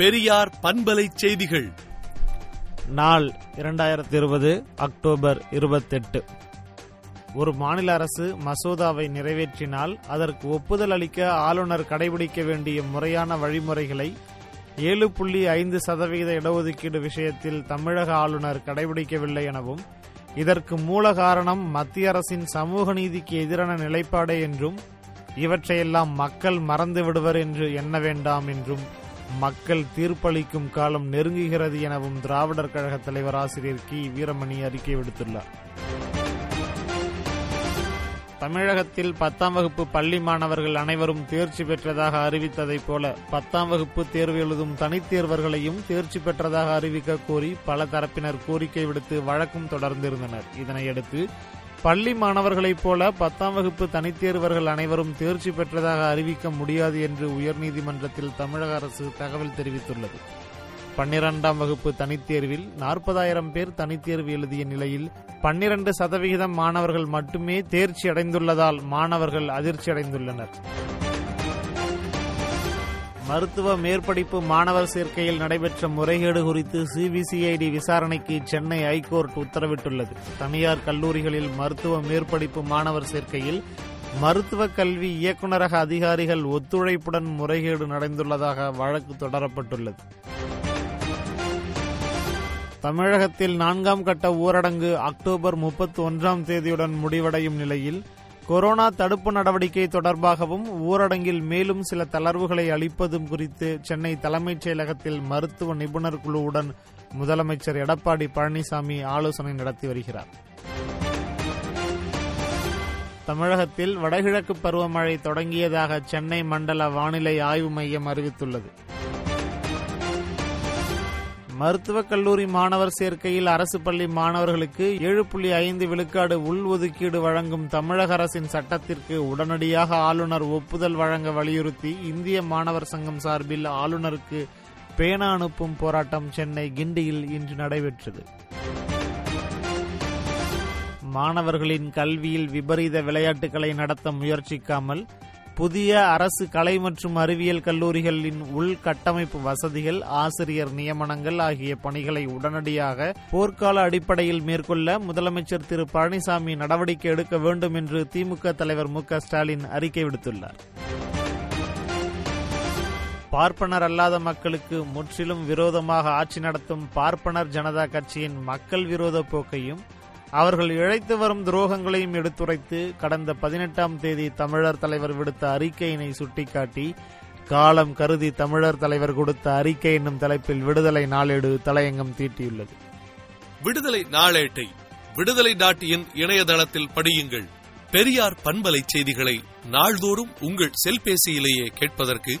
பெரியார் பண்பலை செய்திகள். நாள் இரண்டாயிரத்தி இருபது அக்டோபர் இருபத்தெட்டு. ஒரு மாநில அரசு மசோதாவை நிறைவேற்றினால் அதற்கு ஒப்புதல் அளிக்க ஆளுநர் கடைபிடிக்க வேண்டிய முறையான வழிமுறைகளை ஏழு புள்ளி ஐந்து சதவிகித இடஒதுக்கீடு விஷயத்தில் தமிழக ஆளுநர் கடைபிடிக்கவில்லை எனவும் இதற்கு மூல காரணம் மத்திய அரசின் சமூக நீதிக்கு எதிரான நிலைப்பாடே என்றும் இவற்றையெல்லாம் மக்கள் மறந்து விடுவர் என்று எண்ண வேண்டாம் என்றும் மக்கள் தீர்ப்பளிக்கும் காலம் நெருங்குகிறது எனவும் திராவிடர் கழக தலைவர் ஆசிரியர் கி. வீரமணி அறிக்கை விடுத்துள்ளார். தமிழகத்தில் பத்தாம் வகுப்பு பள்ளி மாணவர்கள் அனைவரும் தேர்ச்சி பெற்றதாக அறிவித்ததைப் போல பத்தாம் வகுப்பு தேர்வு எழுதும் தனித்தேர்வர்களையும் தேர்ச்சி பெற்றதாக அறிவிக்க கோரி பல தரப்பினர் கோரிக்கை விடுத்து வழக்கும் தொடர்ந்திருந்தனர். இதனையடுத்து பள்ளி மாணவர்களைப் போல பத்தாம் வகுப்பு தனித்தேர்வர்கள் அனைவரும் தேர்ச்சி பெற்றதாக அறிவிக்க முடியாது என்று உயர்நீதிமன்றத்தில் தமிழக அரசு தகவல் தெரிவித்துள்ளது. பன்னிரண்டாம் வகுப்பு தனித்தேர்வில் நாற்பதாயிரம் பேர் தனித்தேர்வு எழுதிய நிலையில் பன்னிரண்டு சதவிகிதம் மாணவர்கள் மட்டுமே தேர்ச்சி அடைந்துள்ளதால் மாணவர்கள் அதிர்ச்சி அடைந்துள்ளனர். மருத்துவ மேற்படிப்பு மாணவர் சேர்க்கையில் நடைபெற்ற முறைகேடு குறித்து சிபிசிஐடி விசாரணைக்கு சென்னை ஐகோர்ட் உத்தரவிட்டுள்ளது. தனியார் கல்லூரிகளில் மருத்துவ மேற்படிப்பு மாணவர் சேர்க்கையில் மருத்துவ கல்வி இயக்குநரக அதிகாரிகள் ஒத்துழைப்புடன் முறைகேடு நடந்துள்ளதாக வழக்கு தொடரப்பட்டுள்ளது. தமிழகத்தில் நான்காம் கட்ட ஊரடங்கு அக்டோபர் முப்பத்தி ஒன்றாம் தேதியுடன் முடிவடையும் நிலையில் கொரோனா தடுப்பு நடவடிக்கை தொடர்பாகவும் ஊரடங்கில் மேலும் சில தளர்வுகளை அளிப்பதும் குறித்து சென்னை தலைமைச் செயலகத்தில் மருத்துவ நிபுணர் குழுவுடன் முதலமைச்சர் எடப்பாடி பழனிசாமி ஆலோசனை நடத்தி வருகிறார். தமிழகத்தில் வடகிழக்கு பருவமழை தொடங்கியதாக சென்னை மண்டல வானிலை ஆய்வு மையம் அறிவித்துள்ளது. மருத்துவக் கல்லூரி மாணவர் சேர்க்கையில் அரசு பள்ளி மாணவர்களுக்கு ஏழு புள்ளி ஐந்து விழுக்காடு உள்ஒதுக்கீடு வழங்கும் தமிழக அரசின் சட்டத்திற்கு உடனடியாக ஆளுநர் ஒப்புதல் வழங்க வலியுறுத்தி இந்திய மாணவர் சங்கம் சார்பில் ஆளுநருக்கு பேனா அனுப்பும் போராட்டம் சென்னை கிண்டியில் இன்று நடைபெற்றது. மாணவர்களின் கல்வியில் விபரீத விளையாட்டுகளை நடத்த முயற்சிக்காமல் புதிய அரசு கலை மற்றும் அறிவியல் கல்லூரிகளின் உள்கட்டமைப்பு வசதிகள் ஆசிரியர் நியமனங்கள் ஆகிய பணிகளை உடனடியாக போர்க்கால அடிப்படையில் மேற்கொள்ள முதலமைச்சர் திரு பழனிசாமி நடவடிக்கை எடுக்க வேண்டும் என்று திமுக தலைவர் மு ஸ்டாலின் அறிக்கை விடுத்துள்ளார். பார்ப்பனர் அல்லாத மக்களுக்கு முற்றிலும் விரோதமாக ஆட்சி நடத்தும் பார்ப்பனர் ஜனதா கட்சியின் மக்கள் விரோத போக்கையும் அவர்கள் இழைத்து வரும் துரோகங்களையும் எடுத்துரைத்து கடந்த பதினெட்டாம் தேதி தமிழர் தலைவர் விடுத்த அறிக்கையினை சுட்டிக்காட்டி காலம் கருதி தமிழர் தலைவர் கொடுத்த அறிக்கை என்னும் தலைப்பில் விடுதலை நாளேடு தலையங்கம் தீட்டியுள்ளது. விடுதலை நாளேட்டை விடுதலை நாட்டியின் இணையதளத்தில் படியுங்கள். பெரியார் பண்பலை செய்திகளை நாள்தோறும் உங்கள் செல்பேசியிலேயே கேட்பதற்கு